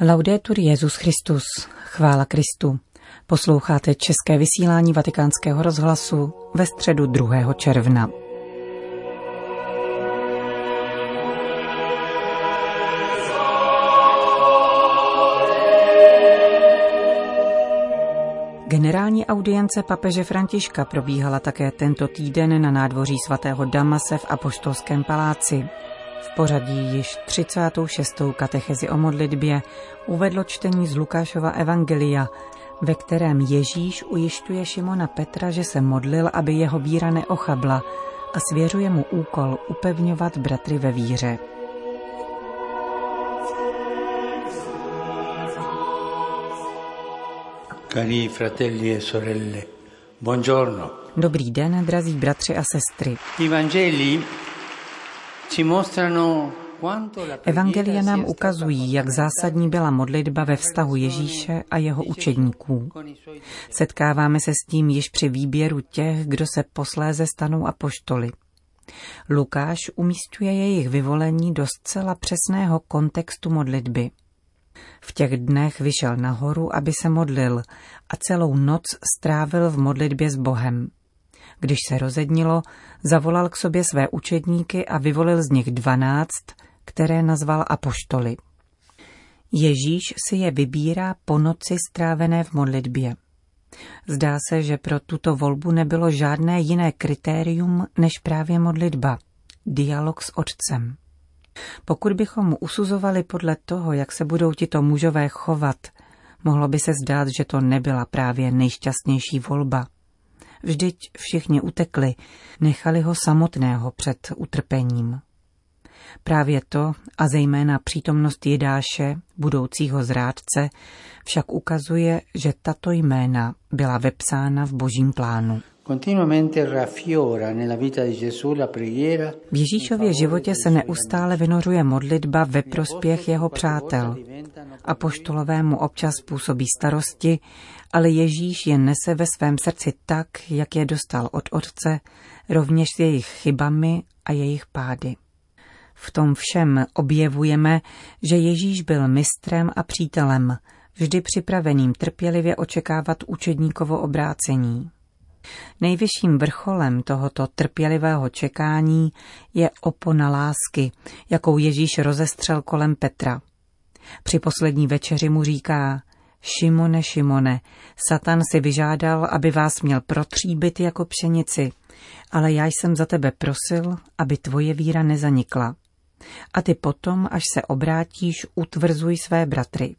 Laudetur Jezus Christus, chvála Kristu. Posloucháte české vysílání Vatikánského rozhlasu ve středu 2. června. Generální audience papeže Františka probíhala také tento týden na nádvoří svatého Damase v Apoštolském paláci. V pořadí již 36. katechezi o modlitbě uvedlo čtení z Lukášova Evangelia, ve kterém Ježíš ujišťuje Šimona Petra, že se modlil, aby jeho víra neochabla a svěřuje mu úkol upevňovat bratry ve víře. Cari fratelli e sorelle, buongiorno. Dobrý den, drazí bratři a sestry. I Vangeli ci mostrano Evangelia nám ukazují, jak zásadní byla modlitba ve vztahu Ježíše a jeho učedníků. Setkáváme se s tím již při výběru těch, kdo se posléze stanou apoštoly. Lukáš umístuje jejich vyvolení do zcela přesného kontextu modlitby. V těch dnech vyšel nahoru, aby se modlil a celou noc strávil v modlitbě s Bohem. Když se rozednilo, zavolal k sobě své učedníky a vyvolil z nich dvanáct, které nazval apoštoly. Ježíš si je vybírá po noci strávené v modlitbě. Zdá se, že pro tuto volbu nebylo žádné jiné kritérium než právě modlitba, dialog s Otcem. Pokud bychom mu usuzovali podle toho, jak se budou tito mužové chovat, mohlo by se zdát, že to nebyla právě nejšťastnější volba. Vždyť všichni utekli, nechali ho samotného před utrpením. Právě to a zejména přítomnost Jidáše, budoucího zrádce, však ukazuje, že tato jména byla vepsána v božím plánu. V Ježíšově životě se neustále vynořuje modlitba ve prospěch jeho přátel. A poštolovému občas působí starosti, ale Ježíš je nese ve svém srdci tak, jak je dostal od Otce, rovněž s jejich chybami a jejich pády. V tom všem objevujeme, že Ježíš byl mistrem a přítelem, vždy připraveným trpělivě očekávat učedníkovo obrácení. Nejvyšším vrcholem tohoto trpělivého čekání je opona lásky, jakou Ježíš rozestřel kolem Petra. Při poslední večeři mu říká, Šimone, Šimone, Satan si vyžádal, aby vás měl protříbit jako pšenici, ale já jsem za tebe prosil, aby tvoje víra nezanikla. A ty potom, až se obrátíš, utvrzuj své bratry.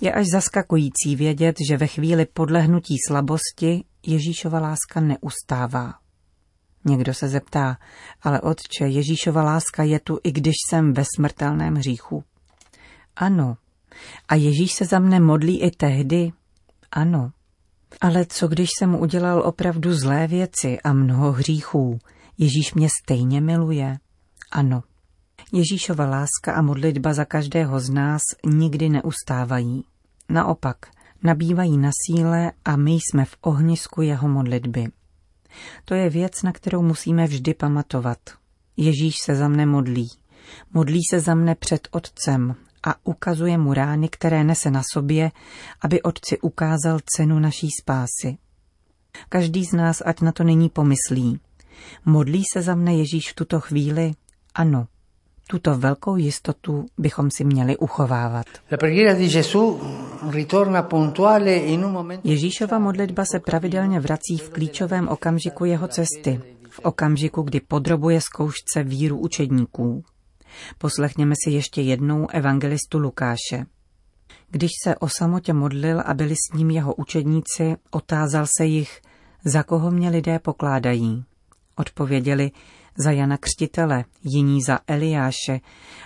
Je až zaskakující vědět, že ve chvíli podlehnutí slabosti Ježíšova láska neustává. Někdo se zeptá, ale otče, Ježíšova láska je tu, i když jsem ve smrtelném hříchu. Ano. A Ježíš se za mne modlí i tehdy? Ano. Ale co když jsem udělal opravdu zlé věci a mnoho hříchů? Ježíš mě stejně miluje? Ano. Ježíšova láska a modlitba za každého z nás nikdy neustávají. Naopak, nabývají na síle a my jsme v ohnisku jeho modlitby. To je věc, na kterou musíme vždy pamatovat. Ježíš se za mne modlí. Modlí se za mne před Otcem a ukazuje mu rány, které nese na sobě, aby Otci ukázal cenu naší spásy. Každý z nás, ať na to nyní pomyslí. Modlí se za mne Ježíš v tuto chvíli? Ano. Tuto velkou jistotu bychom si měli uchovávat. Ježíšova modlitba se pravidelně vrací v klíčovém okamžiku jeho cesty, v okamžiku, kdy podrobuje zkoušce víru učedníků. Poslechněme si ještě jednou evangelistu Lukáše. Když se o samotě modlil a byli s ním jeho učedníci, otázal se jich, za koho mě lidé pokládají. Odpověděli, za Jana Křtitele, jiní za Eliáše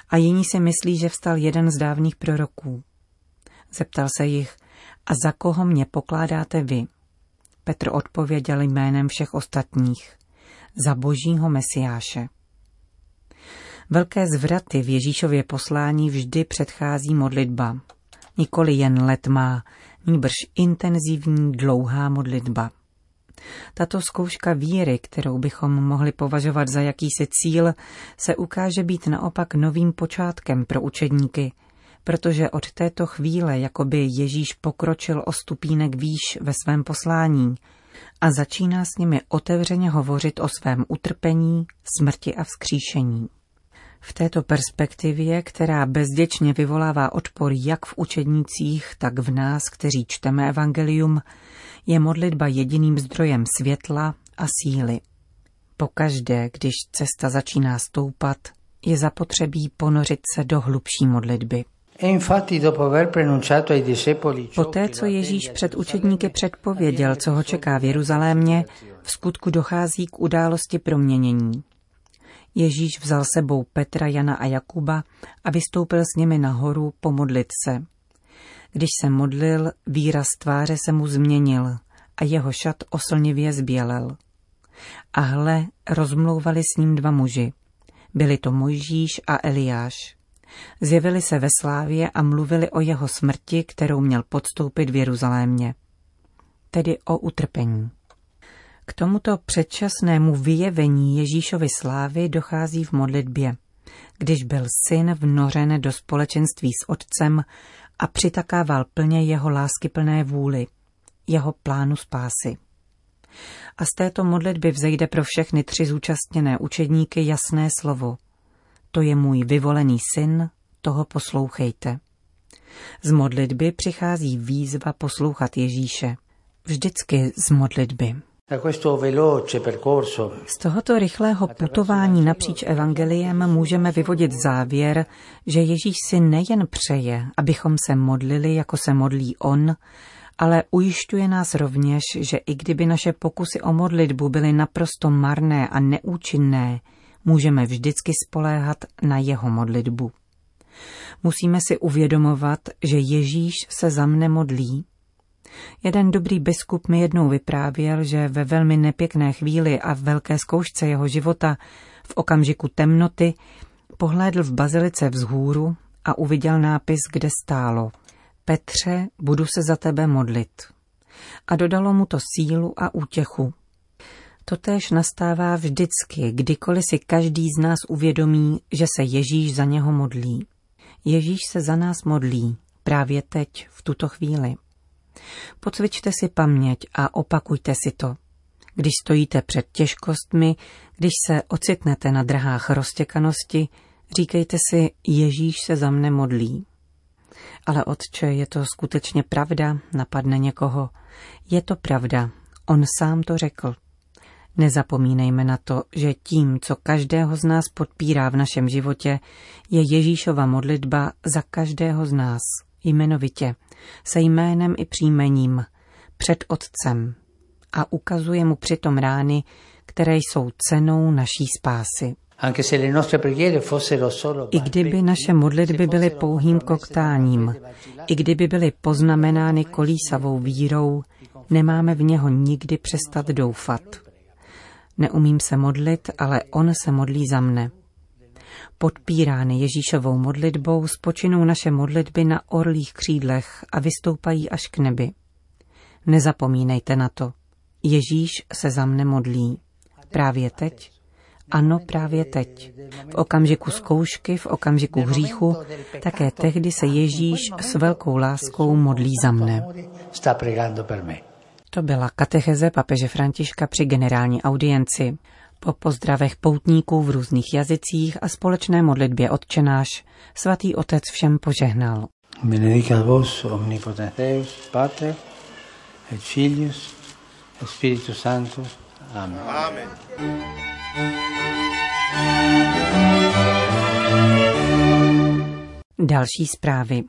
a jiní si myslí, že vstal jeden z dávných proroků. Zeptal se jich, a za koho mě pokládáte vy? Petr odpověděl jménem všech ostatních. Za božího mesiáše. Velké zvraty v Ježíšově poslání vždy předchází modlitba. Nikoli jen letmá, níbrž intenzivní dlouhá modlitba. Tato zkouška víry, kterou bychom mohli považovat za jakýsi cíl, se ukáže být naopak novým počátkem pro učedníky, protože od této chvíle jakoby Ježíš pokročil o stupínek výš ve svém poslání a začíná s nimi otevřeně hovořit o svém utrpení, smrti a vzkříšení. V této perspektivě, která bezděčně vyvolává odpor jak v učednících, tak v nás, kteří čteme evangelium, je modlitba jediným zdrojem světla a síly. Pokaždé, když cesta začíná stoupat, je zapotřebí ponořit se do hlubší modlitby. E Poté, co Ježíš před učedníky předpověděl, co ho čeká v Jeruzalémě, v skutku dochází k události proměnění. Ježíš vzal sebou Petra, Jana a Jakuba a vystoupil s nimi nahoru pomodlit se. Když se modlil, výraz tváře se mu změnil a jeho šat oslnivě zbělel. A hle, rozmlouvali s ním dva muži. Byli to Mojžíš a Eliáš. Zjevili se ve slávě a mluvili o jeho smrti, kterou měl podstoupit v Jeruzalémě. Tedy o utrpení. K tomuto předčasnému vyjevení Ježíšovy slávy dochází v modlitbě, když byl syn vnořen do společenství s otcem a přitakával plně jeho láskyplné vůli, jeho plánu spásy. A z této modlitby vzejde pro všechny tři zúčastněné učedníky jasné slovo. To je můj vyvolený syn, toho poslouchejte. Z modlitby přichází výzva poslouchat Ježíše. Vždycky z modlitby. Z tohoto rychlého putování napříč evangeliem můžeme vyvodit závěr, že Ježíš si nejen přeje, abychom se modlili, jako se modlí On, ale ujišťuje nás rovněž, že i kdyby naše pokusy o modlitbu byly naprosto marné a neúčinné, můžeme vždycky spoléhat na jeho modlitbu. Musíme si uvědomovat, že Ježíš se za mne modlí Jeden dobrý biskup mi jednou vyprávěl, že ve velmi nepěkné chvíli a v velké zkoušce jeho života, v okamžiku temnoty, pohlédl v bazilice vzhůru a uviděl nápis, kde stálo Petře, budu se za tebe modlit. A dodalo mu to sílu a útěchu. Totéž nastává vždycky, kdykoliv si každý z nás uvědomí, že se Ježíš za něho modlí. Ježíš se za nás modlí, právě teď, v tuto chvíli. Pocvičte si paměť a opakujte si to. Když stojíte před těžkostmi, když se ocitnete na drahách roztěkanosti, říkejte si, Ježíš se za mne modlí. Ale otče, je to skutečně pravda, napadne někoho. Je to pravda, on sám to řekl. Nezapomínejme na to, že tím, co každého z nás podpírá v našem životě, je Ježíšova modlitba za každého z nás jmenovitě, se jménem i příjmením, před Otcem a ukazuje mu přitom rány, které jsou cenou naší spásy. I kdyby naše modlitby byly pouhým koktáním, i kdyby byly poznamenány kolísavou vírou, nemáme v něho nikdy přestat doufat. Neumím se modlit, ale on se modlí za mne. Podpírány Ježíšovou modlitbou spočinou naše modlitby na orlých křídlech a vystoupají až k nebi. Nezapomínejte na to. Ježíš se za mne modlí. Právě teď? Ano, právě teď. V okamžiku zkoušky, v okamžiku hříchu, také tehdy se Ježíš s velkou láskou modlí za mne. To byla katecheze papeže Františka při generální audienci. Po pozdravech poutníků v různých jazycích a společné modlitbě odčenáš, svatý otec všem požehnal. Benedicat vos omnipotens Deus, Pater, et Filius, et Spiritus Sanctus. Amen. Amen. Další zprávy.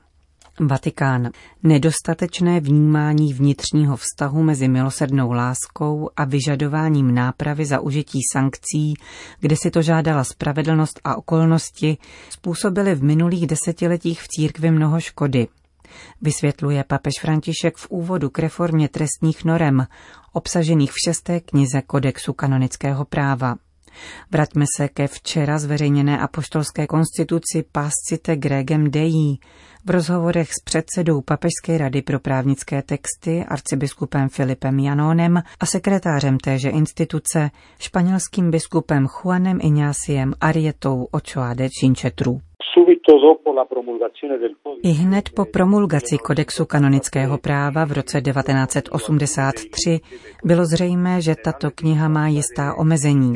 Vatikán. Nedostatečné vnímání vnitřního vztahu mezi milosrdnou láskou a vyžadováním nápravy za užití sankcí, kde si to žádala spravedlnost a okolnosti, způsobily v minulých desetiletích v církvi mnoho škody. Vysvětluje papež František v úvodu k reformě trestních norem, obsažených v šesté knize Kodexu kanonického práva. Vraťme se ke včera zveřejněné apoštolské konstituci Pascite Gregem Dei. V rozhovorech s předsedou Papežské rady pro právnické texty, arcibiskupem Filipem Janónem a sekretářem téže instituce, španělským biskupem Juanem Ignaciem Arietou Ochoa de Chinchetru. I hned po promulgaci kodexu kanonického práva v roce 1983 bylo zřejmé, že tato kniha má jistá omezení.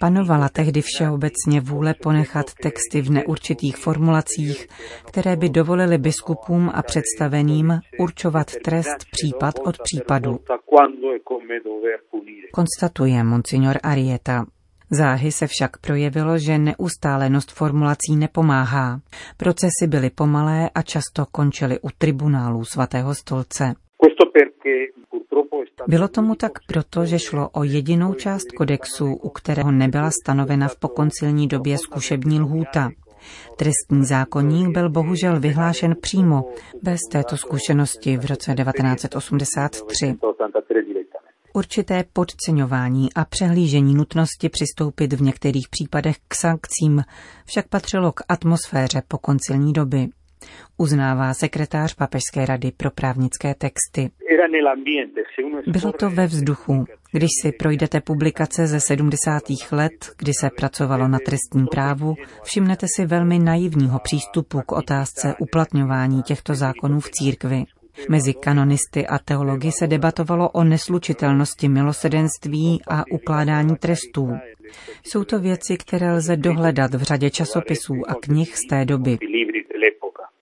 Panovala tehdy všeobecně vůle ponechat texty v neurčitých formulacích, které by dovolily biskupům a představeným určovat trest případ od případu. Konstatuje monsignor Arieta. Záhy se však projevilo, že neustálenost formulací nepomáhá. Procesy byly pomalé a často končily u tribunálů svatého stolce. Bylo tomu tak proto, že šlo o jedinou část kodexu, u kterého nebyla stanovena v pokoncilní době zkušební lhůta. Trestní zákonník byl bohužel vyhlášen přímo, bez této zkušenosti v roce 1983. Určité podceňování a přehlížení nutnosti přistoupit v některých případech k sankcím však patřilo k atmosféře pokoncilní doby uznává sekretář Papežské rady pro právnické texty. Bylo to ve vzduchu. Když si projdete publikace ze 70. let, kdy se pracovalo na trestním právu, všimnete si velmi naivního přístupu k otázce uplatňování těchto zákonů v církvi. Mezi kanonisty a teology se debatovalo o neslučitelnosti milosedenství a ukládání trestů. Jsou to věci, které lze dohledat v řadě časopisů a knih z té doby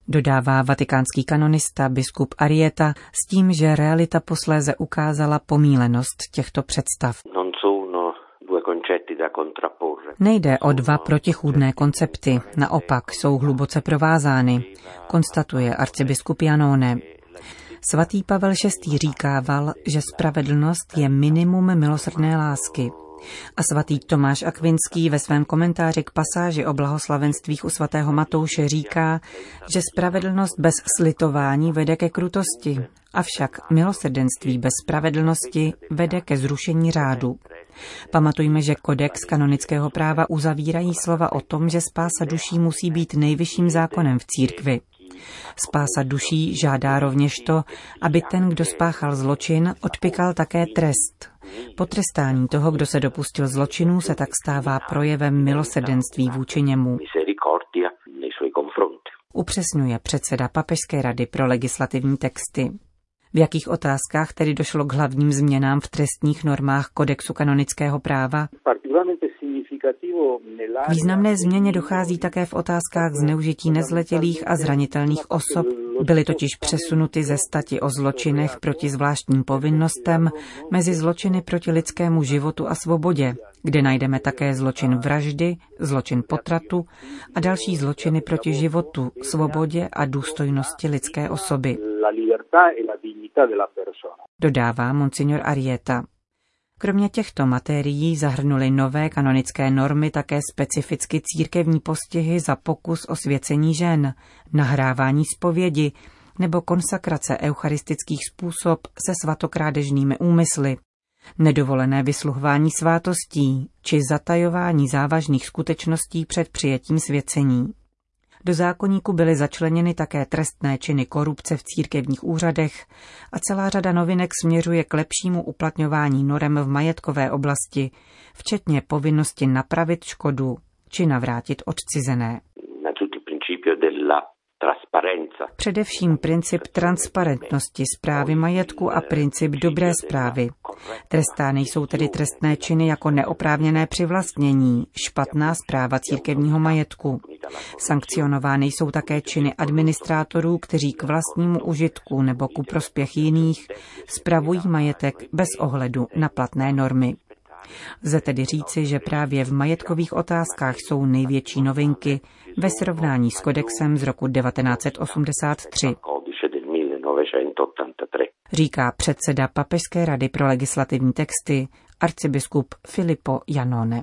dodává vatikánský kanonista biskup Arieta s tím, že realita posléze ukázala pomílenost těchto představ. Nejde o dva protichůdné koncepty, naopak jsou hluboce provázány, konstatuje arcibiskup Janone. Svatý Pavel VI. říkával, že spravedlnost je minimum milosrdné lásky – a svatý Tomáš Akvinský ve svém komentáři k pasáži o blahoslavenstvích u svatého Matouše říká, že spravedlnost bez slitování vede ke krutosti, avšak milosrdenství bez spravedlnosti vede ke zrušení řádu. Pamatujme, že kodex kanonického práva uzavírají slova o tom, že spása duší musí být nejvyšším zákonem v církvi. Spása duší žádá rovněž to, aby ten, kdo spáchal zločin, odpikal také trest. Potrestání toho, kdo se dopustil zločinů, se tak stává projevem milosrdenství vůči němu. Upřesňuje předseda Papežské rady pro legislativní texty. V jakých otázkách tedy došlo k hlavním změnám v trestních normách kodexu kanonického práva? Významné změně dochází také v otázkách zneužití nezletělých a zranitelných osob. Byly totiž přesunuty ze stati o zločinech proti zvláštním povinnostem mezi zločiny proti lidskému životu a svobodě, kde najdeme také zločin vraždy, zločin potratu a další zločiny proti životu, svobodě a důstojnosti lidské osoby. Dodává monsignor Arieta. Kromě těchto materií zahrnuly nové kanonické normy také specificky církevní postihy za pokus o svěcení žen, nahrávání zpovědi nebo konsakrace eucharistických způsob se svatokrádežnými úmysly, nedovolené vysluhování svátostí či zatajování závažných skutečností před přijetím svěcení. Do zákoníku byly začleněny také trestné činy korupce v církevních úřadech a celá řada novinek směřuje k lepšímu uplatňování norem v majetkové oblasti, včetně povinnosti napravit škodu či navrátit odcizené. Především princip transparentnosti zprávy majetku a princip dobré zprávy. Trestány jsou tedy trestné činy jako neoprávněné přivlastnění, špatná zpráva církevního majetku. Sankcionovány jsou také činy administrátorů, kteří k vlastnímu užitku nebo ku prospěch jiných spravují majetek bez ohledu na platné normy. Lze tedy říci, že právě v majetkových otázkách jsou největší novinky ve srovnání s kodexem z roku 1983. Říká předseda Papežské rady pro legislativní texty arcibiskup Filippo Janone.